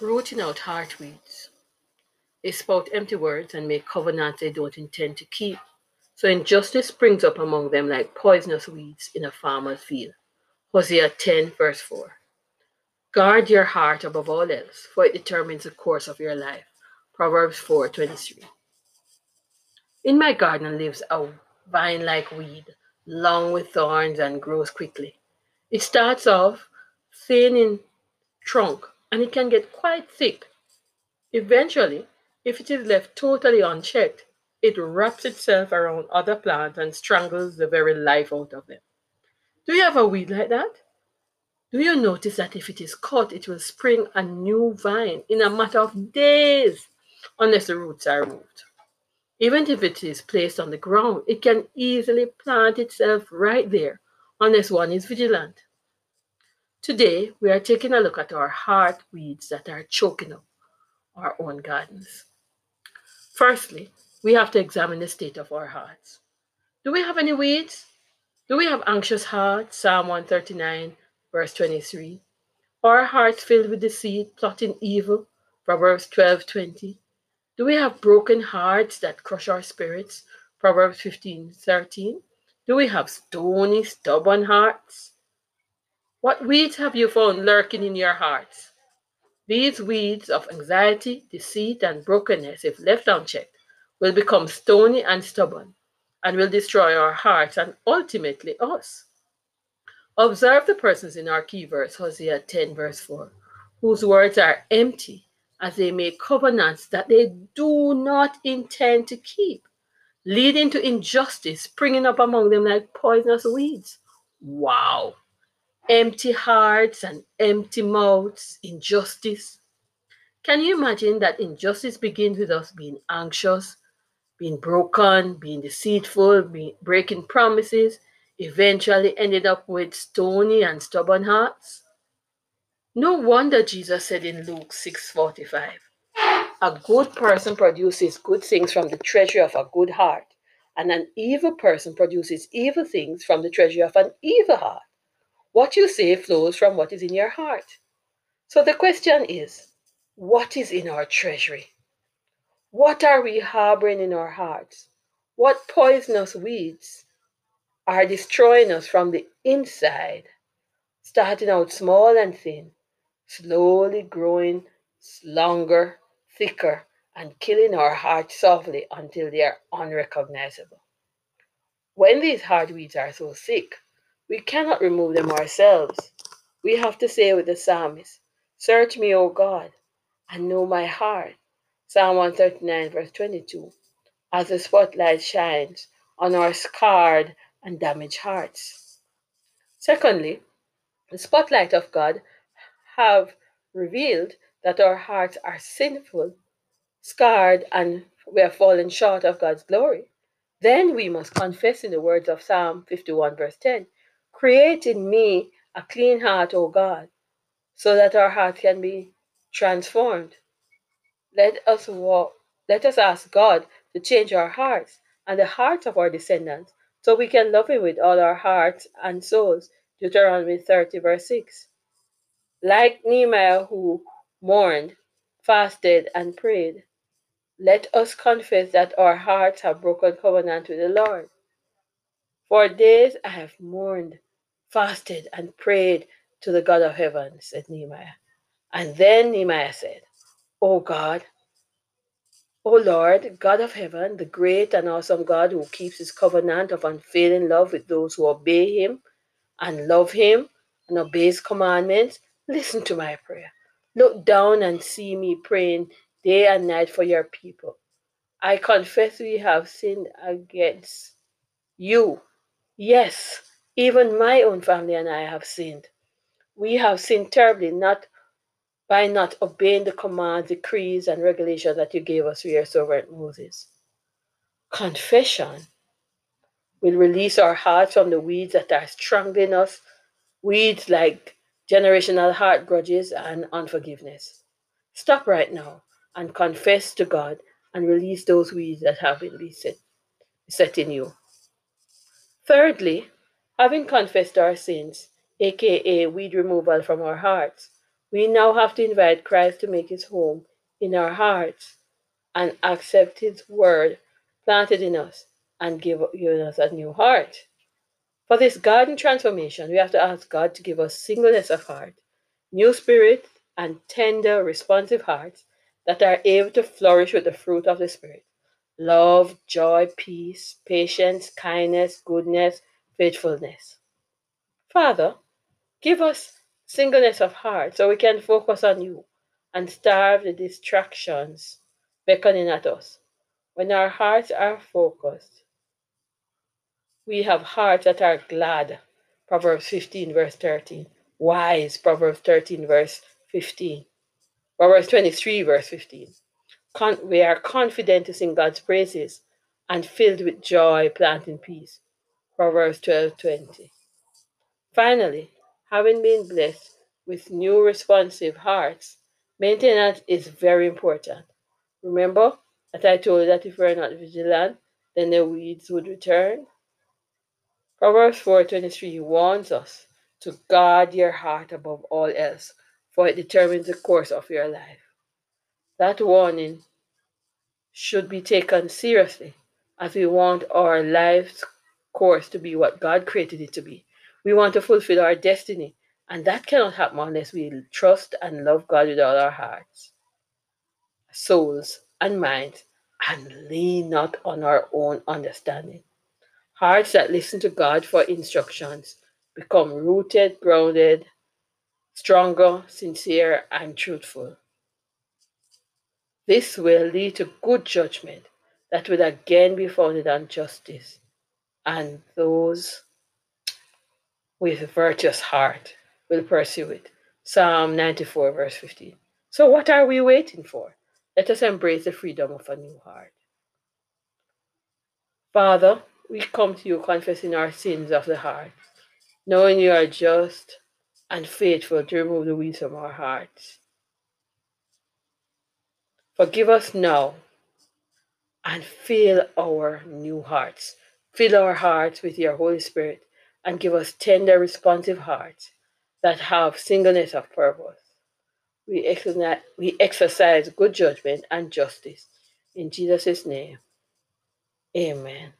Rooting out heartweeds. They spout empty words and make covenants they don't intend to keep. So injustice springs up among them like poisonous weeds in a farmer's field. Hosea 10, verse 4. Guard your heart above all else, for it determines the course of your life. Proverbs 4:23. In my garden lives a vine-like weed, long with thorns and grows quickly. It starts off thin in trunk and it can get quite thick. Eventually, if it is left totally unchecked, it wraps itself around other plants and strangles the very life out of them. Do you have a weed like that? Do you notice that if it is cut, it will spring a new vine in a matter of days, unless the roots are removed? Even if it is placed on the ground, it can easily plant itself right there, unless one is vigilant. Today, we are taking a look at our heart weeds that are choking up our own gardens. Firstly, we have to examine the state of our hearts. Do we have any weeds? Do we have anxious hearts? Psalm 139, verse 23. Our hearts filled with deceit, plotting evil? Proverbs 12, 20. Do we have broken hearts that crush our spirits? Proverbs 15, 13. Do we have stony, stubborn hearts? What weeds have you found lurking in your hearts? These weeds of anxiety, deceit, and brokenness, if left unchecked, will become stony and stubborn and will destroy our hearts and ultimately us. Observe the persons in our key verse, Hosea 10, verse 4, whose words are empty as they make covenants that they do not intend to keep, leading to injustice springing up among them like poisonous weeds. Wow! Empty hearts and empty mouths, injustice. Can you imagine that injustice begins with us being anxious, being broken, being deceitful, being, breaking promises, eventually ended up with stony and stubborn hearts? No wonder Jesus said in Luke 6:45, a good person produces good things from the treasure of a good heart, and an evil person produces evil things from the treasure of an evil heart. What you say flows from what is in your heart. So the question is what is in our treasury? What are we harboring in our hearts? What poisonous weeds are destroying us from the inside, starting out small and thin, slowly growing longer, thicker, and killing our hearts softly until they are unrecognizable? When these hard weeds are so sick, we cannot remove them ourselves. We have to say with the psalmist, Search me, O God, and know my heart. Psalm 139, verse 22. As the spotlight shines on our scarred and damaged hearts. Secondly, the spotlight of God have revealed that our hearts are sinful, scarred, and we have fallen short of God's glory. Then we must confess in the words of Psalm 51, verse 10 Create in me a clean heart, O God, so that our heart can be transformed. Let us walk, let us ask God to change our hearts and the hearts of our descendants so we can love him with all our hearts and souls. Deuteronomy 30, verse 6. Like Nehemiah, who mourned, fasted, and prayed, let us confess that our hearts have broken covenant with the Lord. For days I have mourned fasted and prayed to the God of heaven, said Nehemiah. And then Nehemiah said, O God, O Lord, God of heaven, the great and awesome God who keeps his covenant of unfailing love with those who obey him and love him and obey his commandments, listen to my prayer. Look down and see me praying day and night for your people. I confess we have sinned against you. Yes, even my own family and I have sinned. We have sinned terribly, not by not obeying the commands, decrees, and regulations that you gave us through your servant Moses. Confession will release our hearts from the weeds that are strangling us, weeds like generational heart grudges and unforgiveness. Stop right now and confess to God and release those weeds that have been beset, besetting you. Thirdly, Having confessed our sins, aka weed removal from our hearts, We now have to invite Christ to make his home in our hearts and accept his word planted in us and give, give us a new heart. For this garden transformation, we have to ask God to give us singleness of heart, new spirit, and tender, responsive hearts that are able to flourish with the fruit of the Spirit love, joy, peace, patience, kindness, goodness, faithfulness. Father, give us singleness of heart so we can focus on you and starve the distractions beckoning at us. When our hearts are focused, we have hearts that are glad. Proverbs 15, verse 13. Wise, Proverbs 13, verse 15. Proverbs 23, verse 15. Con- we are confident to sing God's praises and filled with joy, planting peace. Proverbs 12:20. Finally, having been blessed with new responsive hearts, maintenance is very important. Remember that I told you that if we're not vigilant, then the weeds would return? Proverbs 4:23 warns us to guard your heart above all else, for it determines the course of your life. That warning should be taken seriously as we want our life's course to be what God created it to be. We want to fulfill our destiny, and that cannot happen unless we trust and love God with all our hearts, souls, and minds, and lean not on our own understanding. Hearts that listen to God for instructions become rooted, grounded, stronger, sincere, and truthful. This will lead to good judgment that will again be founded on justice, and those with a virtuous heart will pursue it. Psalm 94, verse 15. So, what are we waiting for? Let us embrace the freedom of a new heart. Father, we come to you confessing our sins of the heart, knowing you are just and faithful to remove the weeds from our hearts. Forgive us now and fill our new hearts. Fill our hearts with your Holy Spirit and give us tender, responsive hearts that have singleness of purpose. We exercise, we exercise good judgment and justice. In Jesus' name, amen.